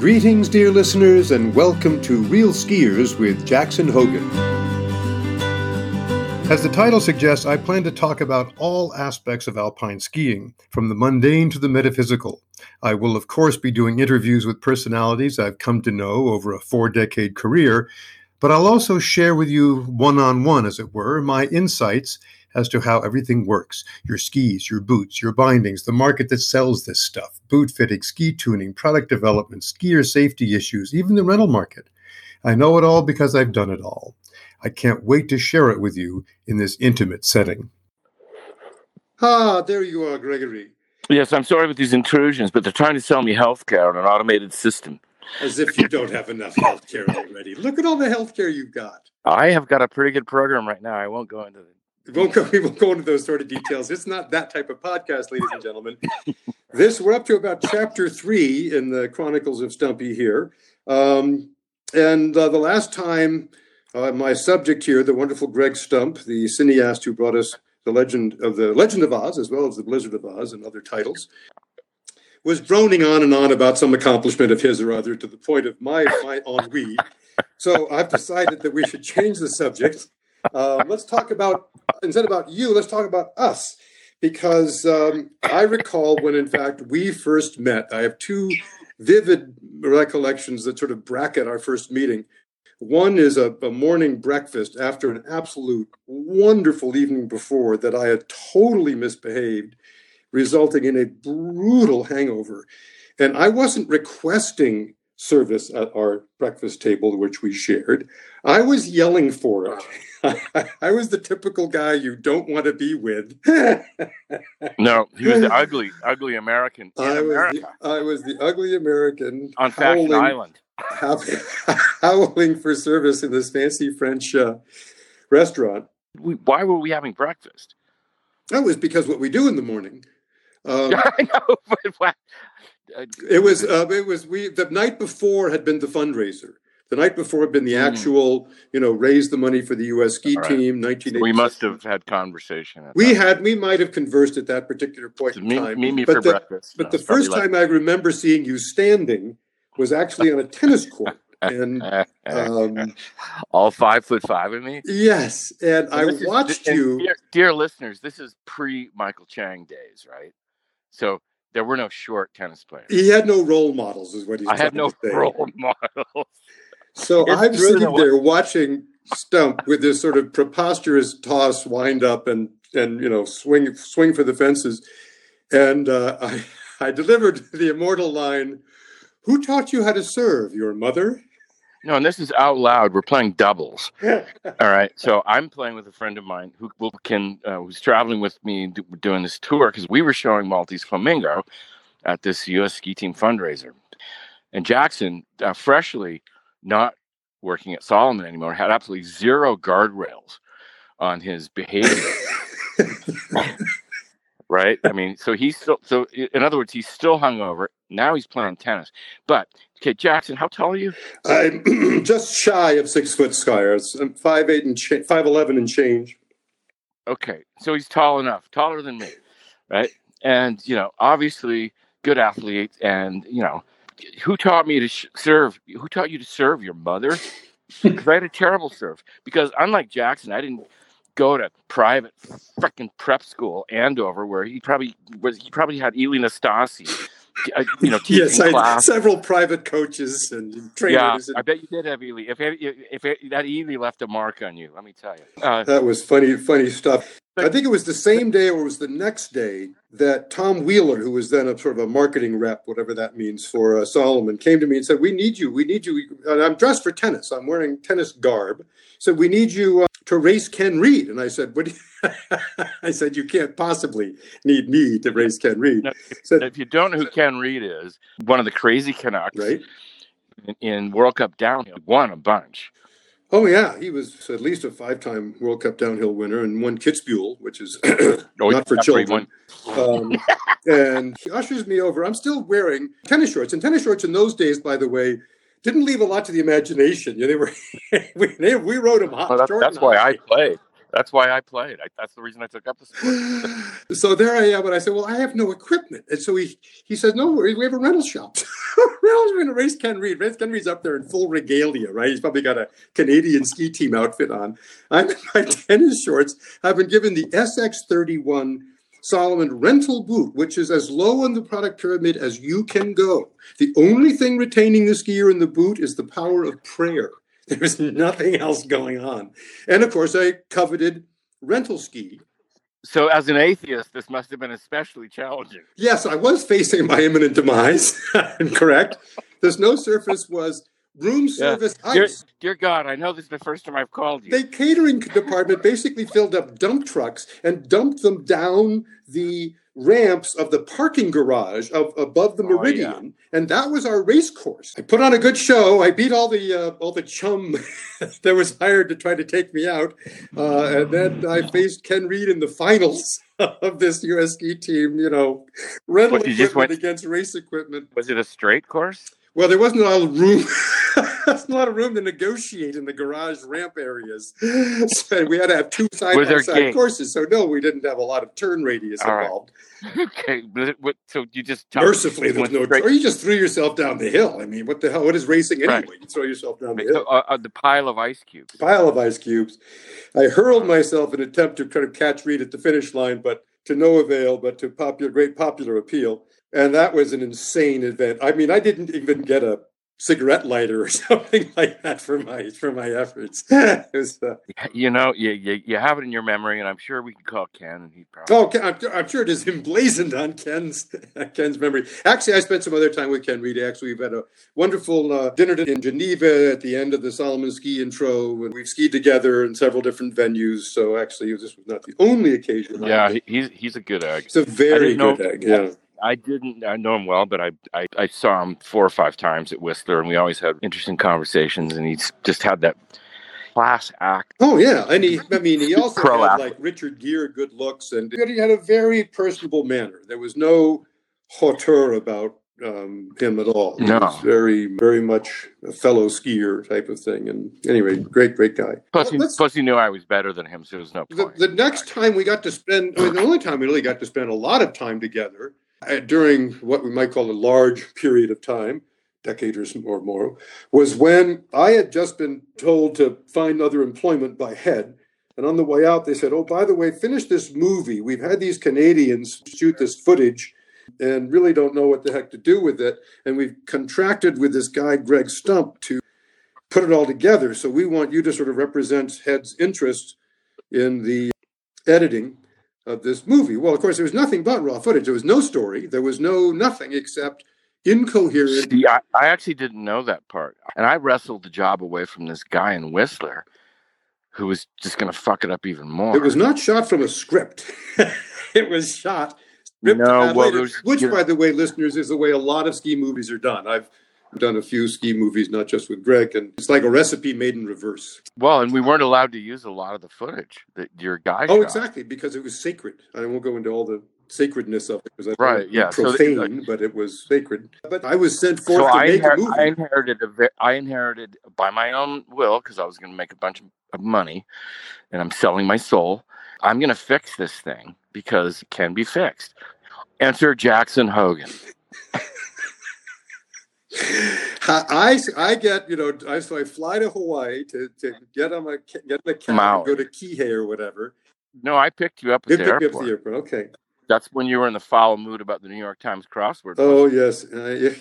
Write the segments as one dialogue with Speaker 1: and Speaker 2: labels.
Speaker 1: Greetings, dear listeners, and welcome to Real Skiers with Jackson Hogen. As the title suggests, I plan to talk about all aspects of alpine skiing, from the mundane to the metaphysical. I will, of course, be doing interviews with personalities I've come to know over a four decade career, but I'll also share with you one on one, as it were, my insights as to how everything works your skis, your boots, your bindings, the market that sells this stuff, boot fitting, ski tuning, product development, skier safety issues, even the rental market. I know it all because I've done it all. I can't wait to share it with you in this intimate setting. Ah, there you are, Gregory.
Speaker 2: Yes, I'm sorry with these intrusions, but they're trying to sell me healthcare on an automated system.
Speaker 1: As if you don't have enough healthcare already. Look at all the healthcare you've got.
Speaker 2: I have got a pretty good program right now. I won't go into
Speaker 1: it. We won't go, we won't go into those sort of details. It's not that type of podcast, ladies and gentlemen. this we're up to about chapter three in the Chronicles of Stumpy here, um, and uh, the last time uh, my subject here, the wonderful Greg Stump, the cineast who brought us the legend of the Legend of Aahhh's, as well as the Blizzard of Aahhh's and other titles, was droning on and on about some accomplishment of his or other to the point of my, my ennui. So I've decided that we should change the subject. Uh, let's talk about, instead about you, let's talk about us. Because um, I recall when, in fact, we first met. I have two vivid recollections that sort of bracket our first meeting. One is a, a, morning breakfast after an absolute wonderful evening before that I had totally misbehaved, resulting in a brutal hangover. And I wasn't requesting service at our breakfast table, which we shared. I was yelling for it. I was the typical guy you don't want to be with.
Speaker 2: no, he was the ugly, ugly American in
Speaker 1: I
Speaker 2: America.
Speaker 1: Was the, I was the ugly American
Speaker 2: on Fashion Island
Speaker 1: howling for service in this fancy French uh, restaurant.
Speaker 2: We, why were we having breakfast?
Speaker 1: That was because what we do in the morning.
Speaker 2: Um, I know, but
Speaker 1: Uh, it was uh, it was we the night before had been the fundraiser. The night before had been the hmm. actual, mm. you know, raise the money for the U.S. ski right. team. Nineteen.
Speaker 2: We must have had conversation.
Speaker 1: We had. We might have conversed at that particular point in
Speaker 2: me,
Speaker 1: time.
Speaker 2: Me, me but for
Speaker 1: the,
Speaker 2: breakfast.
Speaker 1: But no, the first time like... I remember seeing you standing was actually on a tennis court. And um,
Speaker 2: all five foot five of me.
Speaker 1: Yes, and I watched
Speaker 2: is,
Speaker 1: you,
Speaker 2: dear, dear, listeners. This is pre Michael Chang days, right? So there were no short tennis players.
Speaker 1: He had no role models, is what he's.
Speaker 2: I had no role models.
Speaker 1: So it's I'm sitting there watching Stump with this sort of preposterous toss, wind up, and and you know swing swing for the fences, and uh, I I delivered the immortal line who taught you how to serve? Your mother?
Speaker 2: No, and this is out loud. We're playing doubles. All right. So I'm playing with a friend of mine who can uh, who's traveling with me do, doing this tour because we were showing Maltese Flamingo at this U.S. ski team fundraiser, and Jackson, uh, freshly not working at Salomon anymore, had absolutely zero guardrails on his behavior. right? I mean, so he's still so. In other words, he's still hungover. Now he's playing tennis. But okay, Jackson, how tall are you?
Speaker 1: I'm just shy of six foot skiers. I'm five eight and cha- five eleven and change.
Speaker 2: Okay, so he's tall enough, taller than me, right? And you know, obviously, good athlete. And you know, who taught me to sh- serve? Who taught you to serve your mother? Because I had a terrible serve. Because unlike Jackson, I didn't go to private freaking prep school Andover where he probably was he probably had Ilie Nastase uh, you know,
Speaker 1: yes, I, several private coaches and trainers.
Speaker 2: Yeah,
Speaker 1: and,
Speaker 2: I bet you did have Ely. If if, if that Ely left a mark on you, let me tell you. Uh,
Speaker 1: that was funny, funny stuff. I think it was the same day or it was the next day that Tom Wheeler, who was then a sort of a marketing rep, whatever that means for uh, Salomon, came to me and said, "We need you. We need you." And I'm dressed for tennis. I'm wearing tennis garb. So we need you uh, to race Ken Read. And I said, "What?" I said, "You can't possibly need me to race Ken Read."
Speaker 2: No, said, if you don't know who Ken Read is, one of the crazy Canucks,
Speaker 1: right?
Speaker 2: In, in World Cup downhill, won a bunch.
Speaker 1: Oh yeah, he was at least a five-time World Cup downhill winner and won Kitzbühel, which is oh, not for children. Um, and he ushers me over. I'm still wearing tennis shorts, and tennis shorts in those days, by the way, didn't leave a lot to the imagination. You know, they were we, they, we rode them hot.
Speaker 2: Well, that's, that's why I played. That's why I played. I, that's the reason I took up the sport.
Speaker 1: so there I am, and I said, "Well, I have no equipment." And so he he says, "No worries, we have a rental shop. Rental's We're going to race Ken Read. Ken Read's up there in full regalia, right? He's probably got a Canadian ski team outfit on. I'm in my tennis shorts. I've been given the SX31 Salomon rental boot, which is as low on the product pyramid as you can go. The only thing retaining this gear in the boot is the power of prayer. There's nothing else going on. And of course, I coveted rental ski.
Speaker 2: So, as an atheist, this must have been especially challenging.
Speaker 1: Yes, I was facing my imminent demise. Correct. The snow surface was room service
Speaker 2: yeah. dear, dear, God, I know this is the first time I've called you.
Speaker 1: The catering department basically filled up dump trucks and dumped them down the ramps of the parking garage of above the meridian, oh, yeah. and that was our race course. I put on a good show. I beat all the uh, all the chum that was hired to try to take me out, uh, and then I faced Ken Read in the finals of this US ski team. You know, rental what, equipment went, against race equipment.
Speaker 2: Was it a straight course?
Speaker 1: Well, there wasn't a lot of room. There's a lot of room to negotiate in the garage ramp areas. So we had to have two side by side courses. So no, we didn't have a lot of turn radius All involved.
Speaker 2: Right. Okay, so you just
Speaker 1: mercifully there's no, straight. or you just threw yourself down the hill. I mean, what the hell? What is racing anyway? Right. You throw yourself down the hill.
Speaker 2: Uh, uh, the pile of ice cubes.
Speaker 1: Pile of ice cubes. I hurled myself in an attempt to kind of catch Read at the finish line, but to no avail. But to popular, great popular appeal and that was an insane event. I mean, I didn't even get a cigarette lighter or something like that for my for my efforts. was, uh,
Speaker 2: you know, you, you, you have it in your memory, and I'm sure we can call Ken, and he probably.
Speaker 1: Oh, I'm, I'm sure it is emblazoned on Ken's Ken's memory. Actually, I spent some other time with Ken Read. Actually, we've had a wonderful uh, dinner in Geneva at the end of the Salomon ski intro, and we've skied together in several different venues. So actually, this was not the only occasion.
Speaker 2: Yeah, he's he's a good egg.
Speaker 1: He's a very good know, egg. Yeah.
Speaker 2: I didn't I know him well, but I, I, I saw him four or five times at Whistler, and we always had interesting conversations. And he's just had that class act.
Speaker 1: Oh yeah, and he I mean he also had athlete. like Richard Gere good looks, and he had a very personable manner. There was no hauteur about um, him at all. He no. was very, very much a fellow skier type of thing. And anyway, great, great guy.
Speaker 2: Plus, he, plus he knew I was better than him, so there was no
Speaker 1: point. The, the next time we got to spend, I mean, the only time we really got to spend a lot of time together Uh, during what we might call a large period of time, decade or more, was when I had just been told to find other employment by head. And on the way out, they said, Oh, by the way, finish this movie. We've had these Canadians shoot this footage and really don't know what the heck to do with it. And we've contracted with this guy, Greg Stump, to put it all together. So we want you to sort of represent Head's interest in the editing of this movie. Well, of course, there was nothing but raw footage. There was no story. There was no nothing except incoherent.
Speaker 2: See, I, I actually didn't know that part, and I wrestled the job away from this guy in Whistler, who was just going to fuck it up even more.
Speaker 1: It was not shot from a script. it was shot.
Speaker 2: No, well,
Speaker 1: later, which, by the way, listeners, is the way a lot of ski movies are done. I've done a few ski movies, not just with Greg, and it's like a recipe made in reverse.
Speaker 2: Well, and we weren't allowed to use a lot of the footage that your guy.
Speaker 1: Oh,
Speaker 2: shot.
Speaker 1: exactly, because it was sacred. I won't go into all the sacredness of it because I
Speaker 2: right, yeah,
Speaker 1: profane, so but it was sacred. But I was sent forth so to I make inher- a movie.
Speaker 2: I inherited a, I inherited by my own will because I was going to make a bunch of money, and I'm selling my soul. I'm going to fix this thing because it can be fixed. Enter Jackson Hogen.
Speaker 1: I, I get you know I so I fly to Hawaii to, to get on my get the cab go to Kihei or whatever.
Speaker 2: No, I picked you up at the airport.
Speaker 1: Up the airport. Okay.
Speaker 2: That's when you were in the foul mood about the New York Times crossword.
Speaker 1: Oh yes, uh,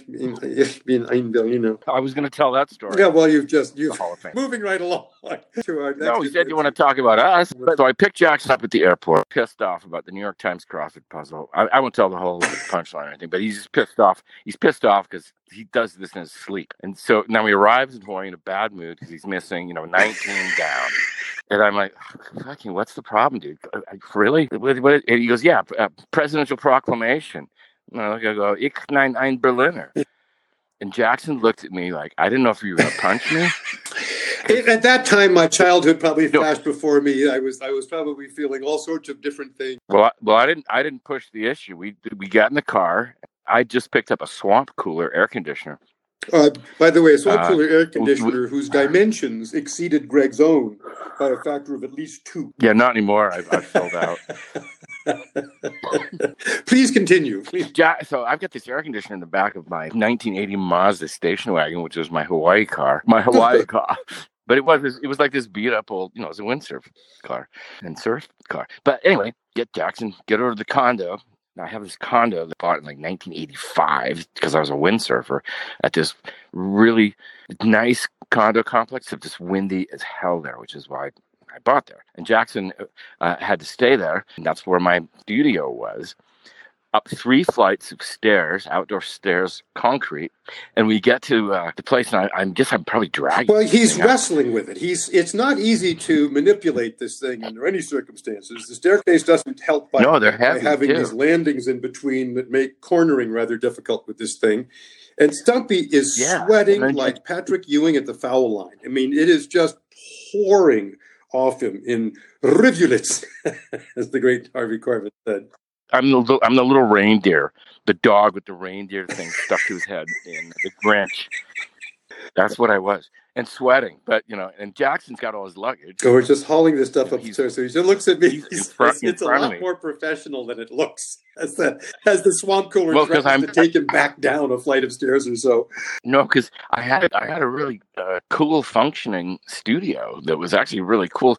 Speaker 1: ich bin ein Berliner.
Speaker 2: I was going to tell that story.
Speaker 1: Yeah, well, you've just you moving right along to
Speaker 2: our. no, you said you want to talk about us. So I picked Jackson up at the airport, pissed off about the New York Times crossword puzzle. I, I won't tell the whole punchline or anything, but he's just pissed off. He's pissed off because he does this in his sleep, and so now he arrives in Hawaii in a bad mood because he's missing, you know, 19 down. And I'm like, fucking, what's the problem, dude? Uh, really? And he goes, yeah, uh, presidential proclamation. And I go, ich nein ein Berliner. And Jackson looked at me like, I didn't know if you were going to punch me.
Speaker 1: At that time, my childhood probably flashed no. before me. I was, I was probably feeling all sorts of different things.
Speaker 2: Well, I, well, I didn't, I didn't push the issue. We, we got in the car. I just picked up a swamp cooler air conditioner
Speaker 1: uh, by the way, a uh, air conditioner whose dimensions exceeded Greg's own by a factor of at least two.
Speaker 2: Yeah, not anymore. I've, I've filled out.
Speaker 1: Please continue. Please.
Speaker 2: Ja- so I've got this air conditioner in the back of my 1980 Mazda station wagon, which was my Hawaii car. My Hawaii car. But it was it was like this beat up old, you know, it was a windsurf car and surf car. But anyway, get Jackson, get over to the condo. Now I have this condo that I bought in like 1985 because I was a windsurfer at this really nice condo complex. It's just windy as hell there, which is why I bought there. And Jackson uh, had to stay there. And that's where my studio was. Up three flights of stairs, outdoor stairs, concrete, and we get to uh, the place. And I, I guess I'm probably dragging.
Speaker 1: Well, he's wrestling with it. He's. It's not easy to manipulate this thing under any circumstances. The staircase doesn't help by,
Speaker 2: No, they're
Speaker 1: by having
Speaker 2: too.
Speaker 1: these landings in between that make cornering rather difficult with this thing. And Stumpy is
Speaker 2: Yeah,
Speaker 1: sweating like Patrick Ewing at the foul line. I mean, it is just pouring off him in rivulets, as the great Harvey Corbin said.
Speaker 2: I'm the little, I'm the little reindeer, the dog with the reindeer thing stuck to his head in the Grinch. That's what I was, and sweating. But you know, and Jackson's got all his luggage.
Speaker 1: So we're just hauling this stuff up So he just looks at me.
Speaker 2: he's
Speaker 1: He says, it's a lot more professional than it looks. As the as the swamp cooler
Speaker 2: Well,
Speaker 1: threatens
Speaker 2: I'm-
Speaker 1: to take him back down a flight of stairs or so.
Speaker 2: No, because I had I had a really uh, cool functioning studio that was actually really cool,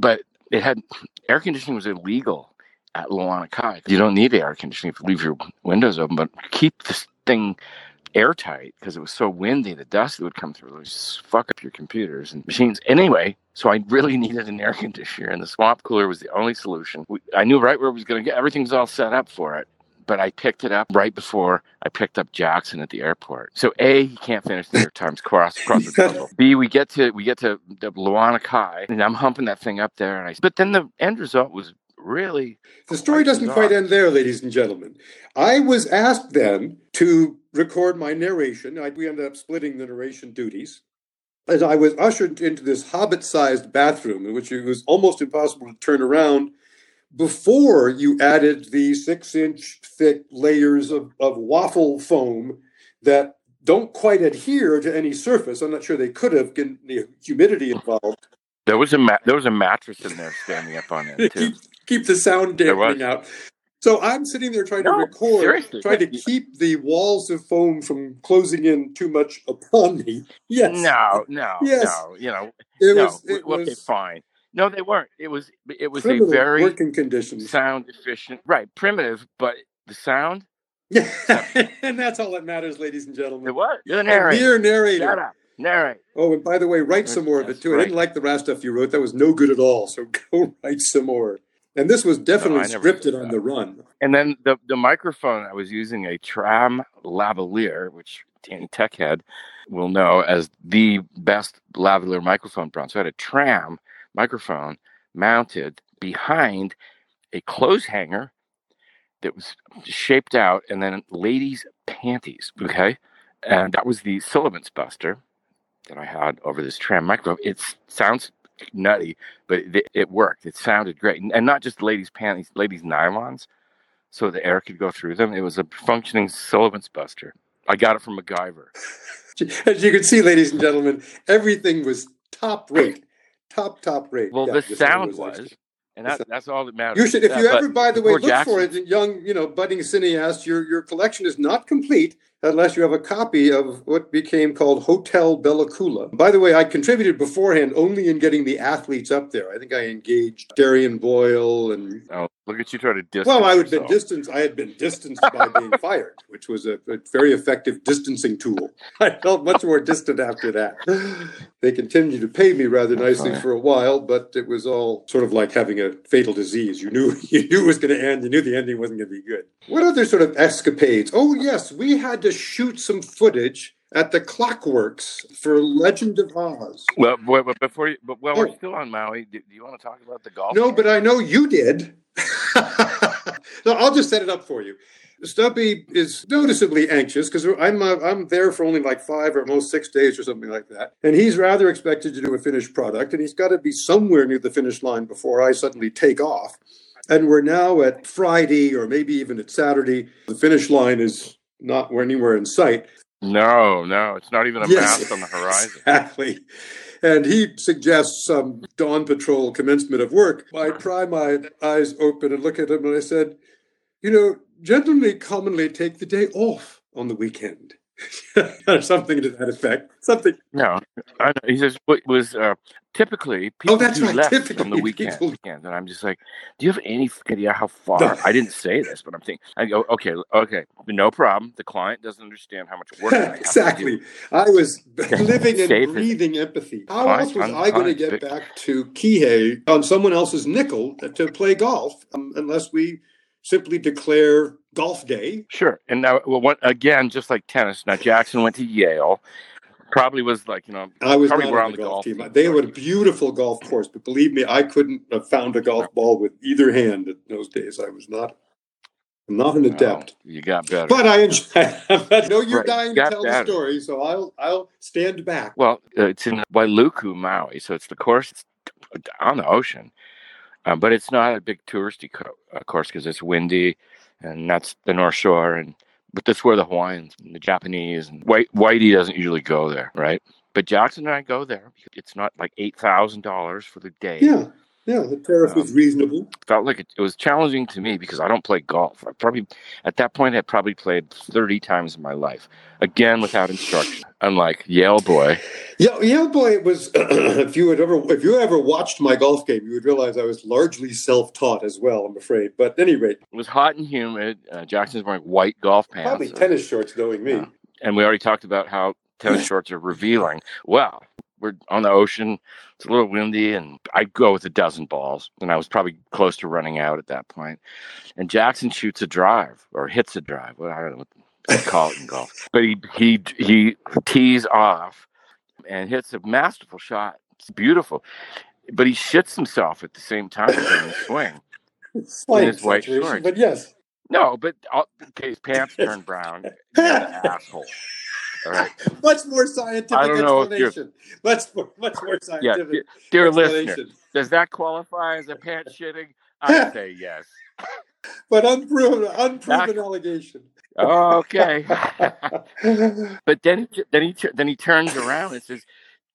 Speaker 2: but it had air conditioning was illegal at Luana Kai. You don't need air conditioning if you leave your windows open, but keep this thing airtight because it was so windy. The dust that would come through would just fuck up your computers and machines. Anyway, so I really needed an air conditioner, and the swamp cooler was the only solution. We, I knew right where it was going to get. Everything's all set up for it but I picked it up right before I picked up Jackson at the airport. So A, he can't finish the New York Times cross cross the tunnel. B, we get to we get to the Luana Kai, and I'm humping that thing up there, and I. But then the end result was really
Speaker 1: The story doesn't quite end there, ladies and gentlemen. I was asked then to record my narration. I, we ended up splitting the narration duties. And I was ushered into this hobbit sized bathroom in which it was almost impossible to turn around before you added the six inch thick layers of, of waffle foam that don't quite adhere to any surface. I'm not sure they could have, given the humidity involved.
Speaker 2: There was a ma- there was a mattress in there standing up on it too.
Speaker 1: Keep, the sound dampening out. So I'm sitting there trying to record,
Speaker 2: seriously.
Speaker 1: trying to keep the walls of foam from closing in too much upon me. Yes.
Speaker 2: No, no,
Speaker 1: Yes.
Speaker 2: no. You know,
Speaker 1: It
Speaker 2: no.
Speaker 1: was, it
Speaker 2: okay,
Speaker 1: was
Speaker 2: fine. No, they weren't. It was it was a very
Speaker 1: working conditions.
Speaker 2: sound efficient, right? Primitive, but the sound.
Speaker 1: Yeah. and that's all that matters, ladies and gentlemen.
Speaker 2: It was. You're the
Speaker 1: A
Speaker 2: narrator.
Speaker 1: mere
Speaker 2: Shut
Speaker 1: narrator.
Speaker 2: up. Narrate.
Speaker 1: Oh, and by the way, write some more of it too. I didn't like the last stuff you wrote. That was no good at all. So go write some more. And this was definitely
Speaker 2: did
Speaker 1: scripted on the run.
Speaker 2: And then the the microphone I was using a Tram lavalier, which any tech head will know as the best lavalier microphone brand. So I had a Tram microphone mounted behind a clothes hanger that was shaped out, and then ladies' panties. Okay, and that was the Sullivan's Buster that I had over this Tram microphone. It sounds nutty, but it, it worked. It sounded great, and, and not just ladies' panties, ladies' nylons, so the air could go through them. It was a functioning Sullivan's Buster. I got it from MacGyver.
Speaker 1: As you can see, ladies and gentlemen, everything was top rate. Top, top rate.
Speaker 2: Well,
Speaker 1: Yeah,
Speaker 2: the
Speaker 1: sound excellent.
Speaker 2: was, and that, that's all that matters.
Speaker 1: You should, if you ever, by the way, look for it, young, you know, budding cineast. Your your collection is not complete unless you have a copy of what became called Hotel Bella Coola. By the way, I contributed beforehand only in getting the athletes up there. I think I engaged Darian Boyle and
Speaker 2: Oh, look at you try to distance.
Speaker 1: well, I would been distanced. I had been distanced by being fired, which was a, a very effective distancing tool. I felt much more distant after that. They continued to pay me rather nicely for a while, but it was all sort of like having a fatal disease. You knew you knew it was going to end. You knew the ending wasn't going to be good. What other sort of escapades? Oh yes, we had to shoot some footage at the Clockworks for Legend of Aahhh's.
Speaker 2: Well, well, but before you, but while
Speaker 1: Oh.
Speaker 2: we're still on Maui, do, do you want to talk about the golf?
Speaker 1: No, but I know you did. no, I'll just set it up for you. Stumpy is noticeably anxious because I'm uh, I'm there for only like five or most six days or something like that, and he's rather expected to do a finished product, and he's got to be somewhere near the finish line before I suddenly take off. And we're now at Friday or maybe even at Saturday. The finish line is not anywhere in sight.
Speaker 2: no, no, it's not even a
Speaker 1: Yes.
Speaker 2: mast on the horizon.
Speaker 1: Exactly. and he suggests some dawn patrol commencement of work. I pry my eyes open and look at him, and I said, "You know, gentlemen commonly take the day off on the weekend." or something to that effect. Something.
Speaker 2: No, I know. he says what was uh, typically people
Speaker 1: Oh, that's right,
Speaker 2: less
Speaker 1: typically
Speaker 2: from the weekend,
Speaker 1: people-
Speaker 2: weekend, and I'm just like, do you have any idea how far?
Speaker 1: No.
Speaker 2: I didn't say this, but I'm thinking. I go, okay, okay, no problem. The client doesn't understand how much work I
Speaker 1: exactly. I was living and
Speaker 2: Save
Speaker 1: breathing empathy. How
Speaker 2: Fine,
Speaker 1: else was
Speaker 2: fine,
Speaker 1: I going to get back to Kihei on someone else's nickel to play golf um, unless we simply declare golf day?
Speaker 2: Sure. And now, well, again, just like tennis. Now Jackson went to Yale. Probably was like you know
Speaker 1: I was
Speaker 2: Probably
Speaker 1: not on the
Speaker 2: the
Speaker 1: golf,
Speaker 2: golf
Speaker 1: team.
Speaker 2: team.
Speaker 1: They had a beautiful golf course, but believe me, I couldn't have found a golf ball with either hand in those days. I was not, not an adept.
Speaker 2: you got better.
Speaker 1: But I enjoy. I know you're
Speaker 2: Right,
Speaker 1: dying to tell
Speaker 2: better.
Speaker 1: the story, so I'll I'll stand back.
Speaker 2: Well, uh, it's in Wailuku, Maui, so it's the course it's on the ocean, uh, but it's not a big touristy co- uh, course because it's windy, and that's the North Shore, and but that's where the Hawaiians, and the Japanese, and White Whitey doesn't usually go there, right? But Jackson and I go there. It's not like eight thousand dollars for the day.
Speaker 1: Yeah, yeah, the tariff was
Speaker 2: Um,
Speaker 1: reasonable.
Speaker 2: felt like it, it was challenging to me because I don't play golf. I probably at that point had probably played thirty times in my life, again without instruction. Unlike Yale boy,
Speaker 1: Yeah, yeah, boy, it was. if you had ever, if you ever watched my golf game, you would realize I was largely self-taught as well. I'm afraid, but at any rate,
Speaker 2: it was hot and humid. Uh, Jackson's wearing white golf pants.
Speaker 1: probably tennis shorts, knowing me.
Speaker 2: Yeah. and we already talked about how tennis shorts are revealing. Well, we're on the ocean. It's a little windy, and I'd go with a dozen balls, and I was probably close to running out at that point. And Jackson shoots a drive or hits a drive. Well, I don't know what they call it in golf, but he he he tees off and hits a masterful shot. It's beautiful, but he shits himself at the same time during the swing.
Speaker 1: Slight
Speaker 2: his white shorts.
Speaker 1: but yes.
Speaker 2: No, but okay, his pants turn brown. An asshole. All right.
Speaker 1: Much more scientific
Speaker 2: I don't know
Speaker 1: explanation. Much more, much more scientific
Speaker 2: dear, dear listener, does that qualify as a pants shitting? I say yes.
Speaker 1: But unproven, unproven allegation.
Speaker 2: Okay. but then he then he then he turns around and says,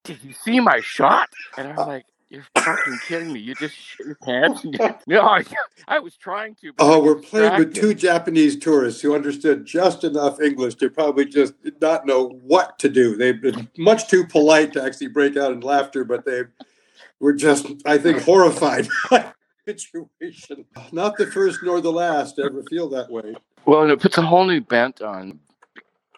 Speaker 2: "Did you see my shot?" And I'm like, "You're fucking kidding me! You just shit your pants?" No, I, I was trying to.
Speaker 1: Oh, we're playing with two Japanese tourists who understood just enough English to probably just not know what to do. They've been much too polite to actually break out in laughter, but they were just, I think, horrified situation. Not the first nor the last to ever feel that way.
Speaker 2: Well, and it puts a whole new bent on.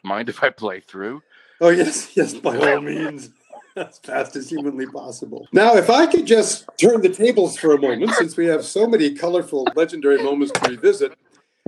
Speaker 2: Mind if I play through?
Speaker 1: Oh, yes, yes, by all means. As fast as humanly possible. Now, if I could just turn the tables for a moment, since we have so many colorful, legendary moments to revisit,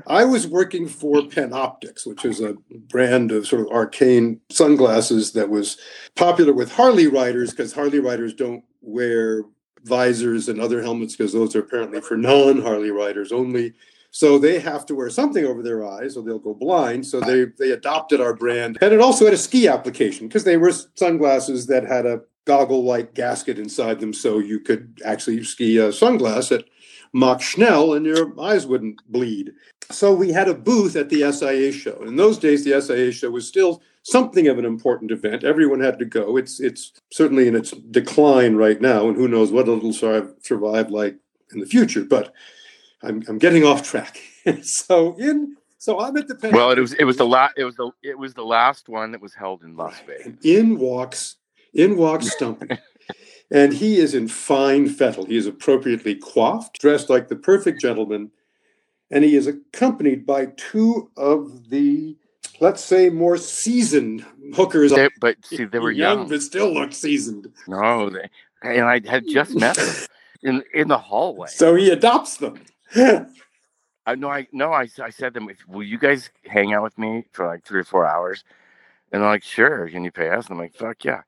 Speaker 1: I was working for Panoptx, which is a brand of sort of arcane sunglasses that was popular with Harley riders because Harley riders don't wear visors and other helmets because those are apparently for non Harley riders only. So they have to wear something over their eyes or they'll go blind. So they, they adopted our brand. And it also had a ski application because they were sunglasses that had a goggle like gasket inside them. So you could actually ski a sunglass at Mach Schnell and your eyes wouldn't bleed. So we had a booth at the SIA show. In those days, the SIA show was still something of an important event. Everyone had to go. It's it's certainly in its decline right now, and who knows what it'll survive, survive like in the future. But I'm I'm getting off track. so in so I'm at the Pen-
Speaker 2: Well, it was it was the last it was the it was the last one that was held in Las Vegas.
Speaker 1: and in walks in walks Stumpy. And he is in fine fettle. He is appropriately coiffed, dressed like the perfect gentleman, and he is accompanied by two of the, let's say, more seasoned hookers.
Speaker 2: They, but see, they were young.
Speaker 1: but still look seasoned.
Speaker 2: No, they, and I had just met them in in the hallway.
Speaker 1: So he adopts them.
Speaker 2: I no, I no, I, I said to them, "Will you guys hang out with me for like three or four hours?" And they're like, "Sure." Can you pay us? And I'm like, "Fuck yeah!"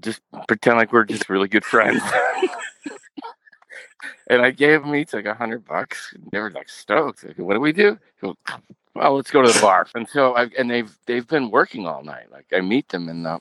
Speaker 2: Just pretend like we're just really good friends. and I gave them each like a hundred bucks. They were like stoked. Like, what do we do? Go, well, let's go to the bar. And so I and they've they've been working all night. Like I meet them in the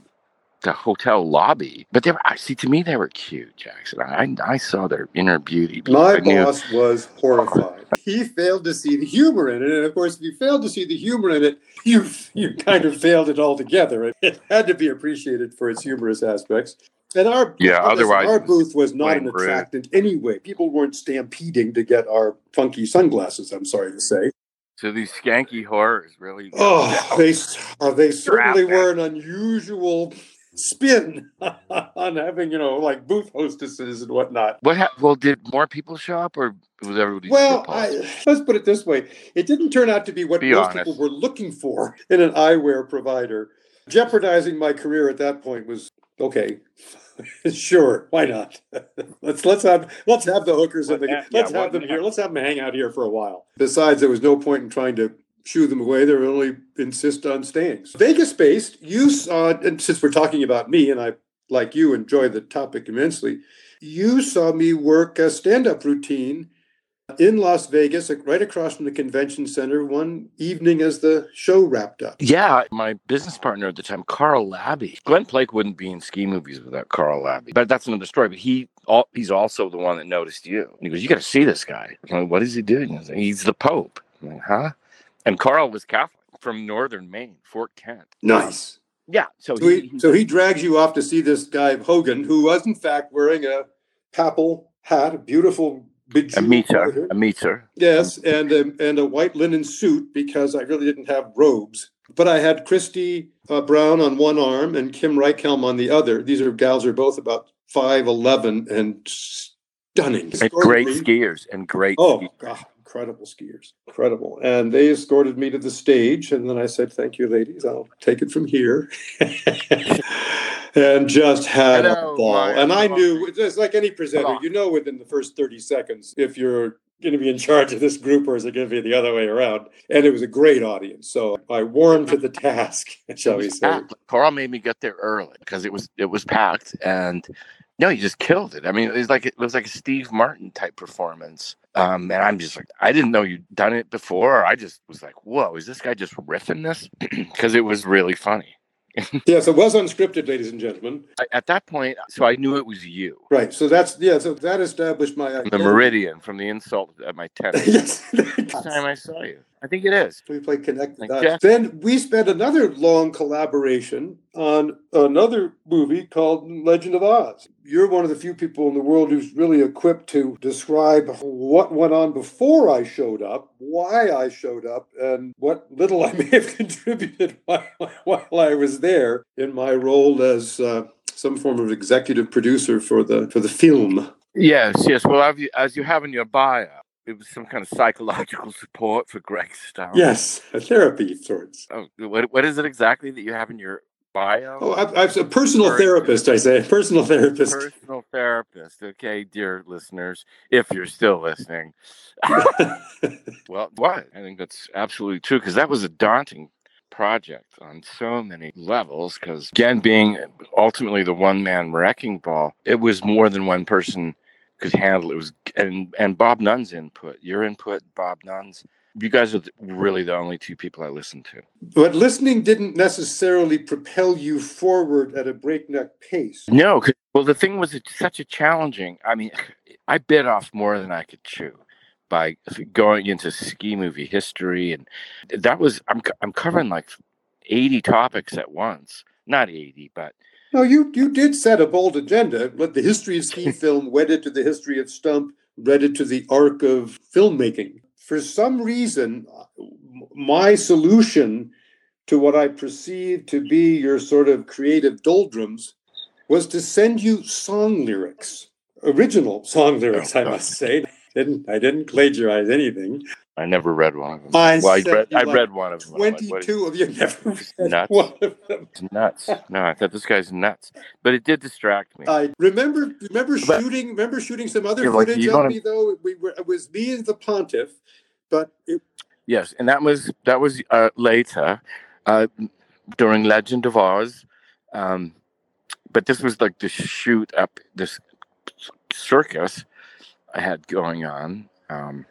Speaker 2: the hotel lobby. But they were I see to me they were cute, Jackson. I I saw their inner beauty.
Speaker 1: My boss was horrified. He failed to see the humor in it, and of course, if you failed to see the humor in it, you you kind of failed it altogether. It had to be appreciated for its humorous aspects. And our
Speaker 2: Yeah, otherwise
Speaker 1: our booth was not an attractant anyway. People weren't stampeding to get our funky sunglasses. I'm sorry to say.
Speaker 2: So these skanky horrors really.
Speaker 1: Oh, they uh, they certainly were an unusual spin on having you know like booth hostesses and whatnot.
Speaker 2: What? Ha- well, did more people show up, or was everybody?
Speaker 1: Well, I, let's put it this way: it didn't turn out to be what
Speaker 2: Be
Speaker 1: most
Speaker 2: honest.
Speaker 1: people were looking for in an eyewear provider. Jeopardizing my career at that point was okay. sure, why not? let's let's have let's have the hookers in the
Speaker 2: na-
Speaker 1: let's
Speaker 2: yeah,
Speaker 1: have them here. Let's have them hang out here for a while. Besides, there was no point in trying to shoo them away. They only insist on staying. Vegas based, you saw, and since we're talking about me, and I like you enjoy the topic immensely, you saw me work a stand-up routine in Las Vegas, right across from the convention center, one evening as the show wrapped up.
Speaker 2: Yeah, my business partner at the time, Carl Labby. Glen Plake wouldn't be in ski movies without Carl Labby. But that's another story. But he, all, he's also the one that noticed you. And he goes, "You got to see this guy. I'm like, what is he doing?" He's, he's the Pope. I'm like, huh? And Carl was Catholic from northern Maine, Fort Kent.
Speaker 1: Nice.
Speaker 2: Yeah, so,
Speaker 1: So
Speaker 2: he,
Speaker 1: he, so he drags you off to see this guy Hogen, who was in fact wearing a papal hat, a beautiful
Speaker 2: a meter, a meter.
Speaker 1: Yes, and a, and a white linen suit because I really didn't have robes. But I had Christy uh, Brown on one arm and Kim Reichhelm on the other. These are gals are both about five eleven and stunning.
Speaker 2: And great skiers and great.
Speaker 1: Oh
Speaker 2: ski-
Speaker 1: God, incredible skiers, incredible. And they escorted me to the stage, and then I said, "Thank you, ladies. I'll take it from here." and just had
Speaker 2: Hello,
Speaker 1: a oh,
Speaker 2: ball.
Speaker 1: And I knew, it's like any presenter, you know, within the first thirty seconds if you're going to be in charge of this group or is it going to be the other way around? And it was a great audience, so I warmed to the task, shall we say?
Speaker 2: packed. Carl made me get there early because it was it was packed, and no, he just killed it. I mean, it was like it was like a Steve Martin type performance. Um, and I'm just like, I didn't know you'd done it before. I just was like, whoa, is this guy just riffing this? Because it was really funny.
Speaker 1: Yes, it was unscripted, ladies and gentlemen.
Speaker 2: I, at that point, so I knew it was you,
Speaker 1: Right. So that's yeah. So that established my
Speaker 2: the. Meridian from the insult at my tennis.
Speaker 1: yes.
Speaker 2: Last time I saw you, I think it is.
Speaker 1: We played Connect the Dots. Then we spent another long collaboration on another movie called Legend of Aahhh's. You're one of the few people in the world who's really equipped to describe what went on before I showed up, why I showed up, and what little I may have contributed while, while I was there in my role as uh, some form of executive producer for the for the film.
Speaker 2: Yes, yes. Well, as you, as you have in your bio, it was some kind of psychological support for Greg Stone.
Speaker 1: Yes, a therapy of sorts.
Speaker 2: Oh, what what is it exactly that you have in your bio?
Speaker 1: Oh, I, I'm a personal therapist. I say personal therapist.
Speaker 2: Personal therapist. Okay, dear listeners, if you're still listening. well, what? I think that's absolutely true because that was a daunting project on so many levels. Because again, being ultimately the one man wrecking ball, it was more than one person could handle. It was and and Bob Nunn's input, your input, Bob Nunn's. You guys are really the only two people I listen to.
Speaker 1: But listening didn't necessarily propel you forward at a breakneck pace.
Speaker 2: No, well, the thing was, it's such a challenging. I mean, I bit off more than I could chew by going into ski movie history, and that was I'm I'm covering like eighty topics at once. Not eighty, but
Speaker 1: No, you you did set a bold agenda. Let the history of ski film wedded to the history of stump, wedded to the arc of filmmaking. For some reason, my solution to what I perceived to be your sort of creative doldrums was to send you song lyrics, original song lyrics, I must say. Didn't I didn't plagiarize anything.
Speaker 2: I never read one of them.
Speaker 1: I
Speaker 2: well, I read I
Speaker 1: like
Speaker 2: read one of them. I'm like,
Speaker 1: Twenty-two of you never read
Speaker 2: nuts.
Speaker 1: one of them.
Speaker 2: Nuts. No, I thought this guy's nuts, but it did distract me.
Speaker 1: I remember remember
Speaker 2: But-
Speaker 1: shooting remember shooting some other
Speaker 2: like,
Speaker 1: footage
Speaker 2: you
Speaker 1: of
Speaker 2: don't-
Speaker 1: me though. We were it was me and the pontiff, but it,
Speaker 2: Yes, and that was that was uh, later uh, during Legend of Aahhh's, um, but this was like the shoot up this circus I had going on um,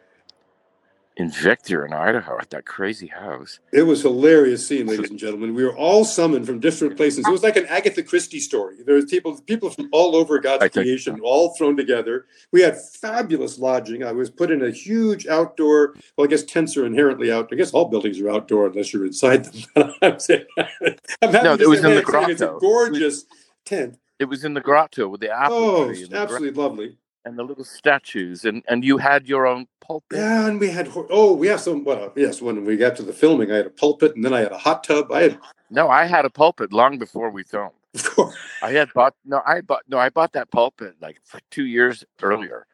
Speaker 2: in Victor in Idaho at that crazy house.
Speaker 1: it was hilarious scene, ladies and gentlemen. We were all summoned from different places. It was like an Agatha Christie story. There was people people from all over God's
Speaker 2: I think
Speaker 1: creation, all thrown together. We had fabulous lodging. I was put in a huge outdoor. Well, I guess tents are inherently out. I guess all buildings are outdoor unless you're inside them. I'm saying, I'm happy
Speaker 2: No, it was in the
Speaker 1: that. It's a
Speaker 2: grotto.
Speaker 1: gorgeous tent.
Speaker 2: It was in the grotto with the apple
Speaker 1: Oh, absolutely lovely.
Speaker 2: And the little statues, and and you had your own pulpit.
Speaker 1: Yeah, and we had oh, we have some. What? yes, when we got to the filming, I had a pulpit, and then I had a hot tub. I had,
Speaker 2: No, I had a pulpit long before we filmed.
Speaker 1: of
Speaker 2: I had bought no, I bought no, I bought that pulpit like, two years earlier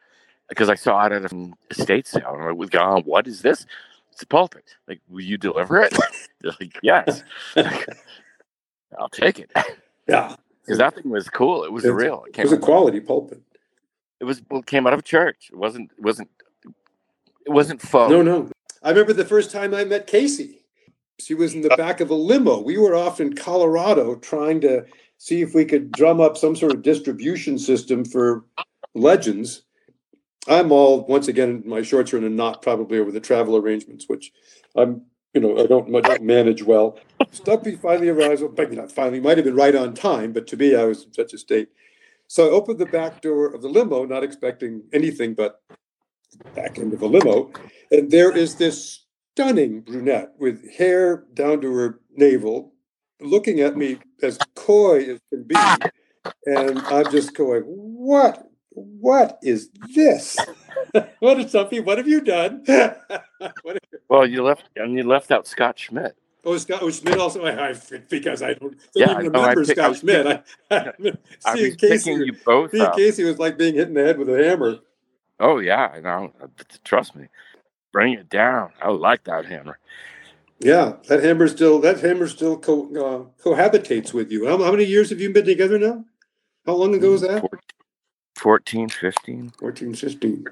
Speaker 2: because I saw it at an estate sale. And I was going, "What is this? It's a pulpit. Like, will you deliver it?" Like, "Yes." I'll take it
Speaker 1: yeah,
Speaker 2: because that thing was cool. It was
Speaker 1: It's-
Speaker 2: real. It
Speaker 1: it was a quality pulpit.
Speaker 2: It was well, it came out of church. It wasn't. It wasn't. It wasn't faux.
Speaker 1: No, no. I remember the first time I met Casey. She was in the uh. back of a limo. We were off in Colorado trying to see if we could drum up some sort of distribution system for legends. I'm all once again my shorts are in a knot probably over the travel arrangements, which I'm you know I don't I don't manage well. Stumpy finally arrives. Well, maybe not finally. Might have been right on time, but to me I was in such a state. So I opened the back door of the limo, not expecting anything but back end of a limo, and there is this stunning brunette with hair down to her navel, looking at me as coy as can be, and I'm just going, "What? What is this? what is something? What have you done?" what
Speaker 2: Well, you left and you left out Scott Schmidt.
Speaker 1: Oh, Scott oh, Schmidt also. I, I because I don't,
Speaker 2: Yeah, I I
Speaker 1: remember
Speaker 2: I
Speaker 1: Scott
Speaker 2: was
Speaker 1: Schmidt. I, I,
Speaker 2: I
Speaker 1: seeing
Speaker 2: was
Speaker 1: Casey,
Speaker 2: picking you both
Speaker 1: seeing
Speaker 2: up.
Speaker 1: Casey was like being hit in the head with a hammer.
Speaker 2: Oh yeah, I know. Trust me. Bring it down. I like that hammer.
Speaker 1: Yeah, that hammer still that hammer still co- uh, cohabitates with you. How, how many years have you been together now? How long ago was that?
Speaker 2: Four- 14, 15.
Speaker 1: 14, 15.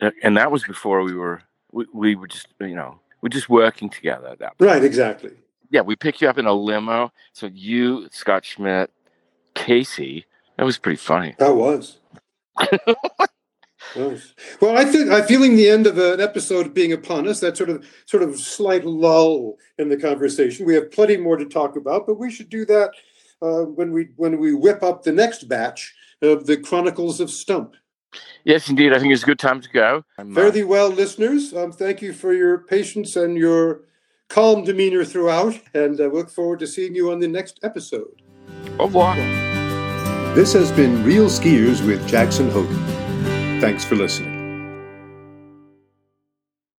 Speaker 2: Uh, And that was before we were we, we were just you know, we're just working together at that point.
Speaker 1: Right, exactly.
Speaker 2: Yeah, we picked you up in a limo. So you, Scott Schmidt, Casey, that was pretty funny.
Speaker 1: That was. Was. Well, I think I'm feeling the end of an episode being upon us. That sort of sort of slight lull in the conversation. We have plenty more to talk about, but we should do that uh, when we when we whip up the next batch of the Chronicles of Stump.
Speaker 2: Yes, indeed. I think it's a good time to go. I'm, uh,
Speaker 1: Fare thee well, listeners. Um, thank you for your patience and your calm demeanor throughout, and I look forward to seeing you on the next episode.
Speaker 2: au revoir.
Speaker 1: This has been Real Skiers with Jackson Hogen. Thanks for listening.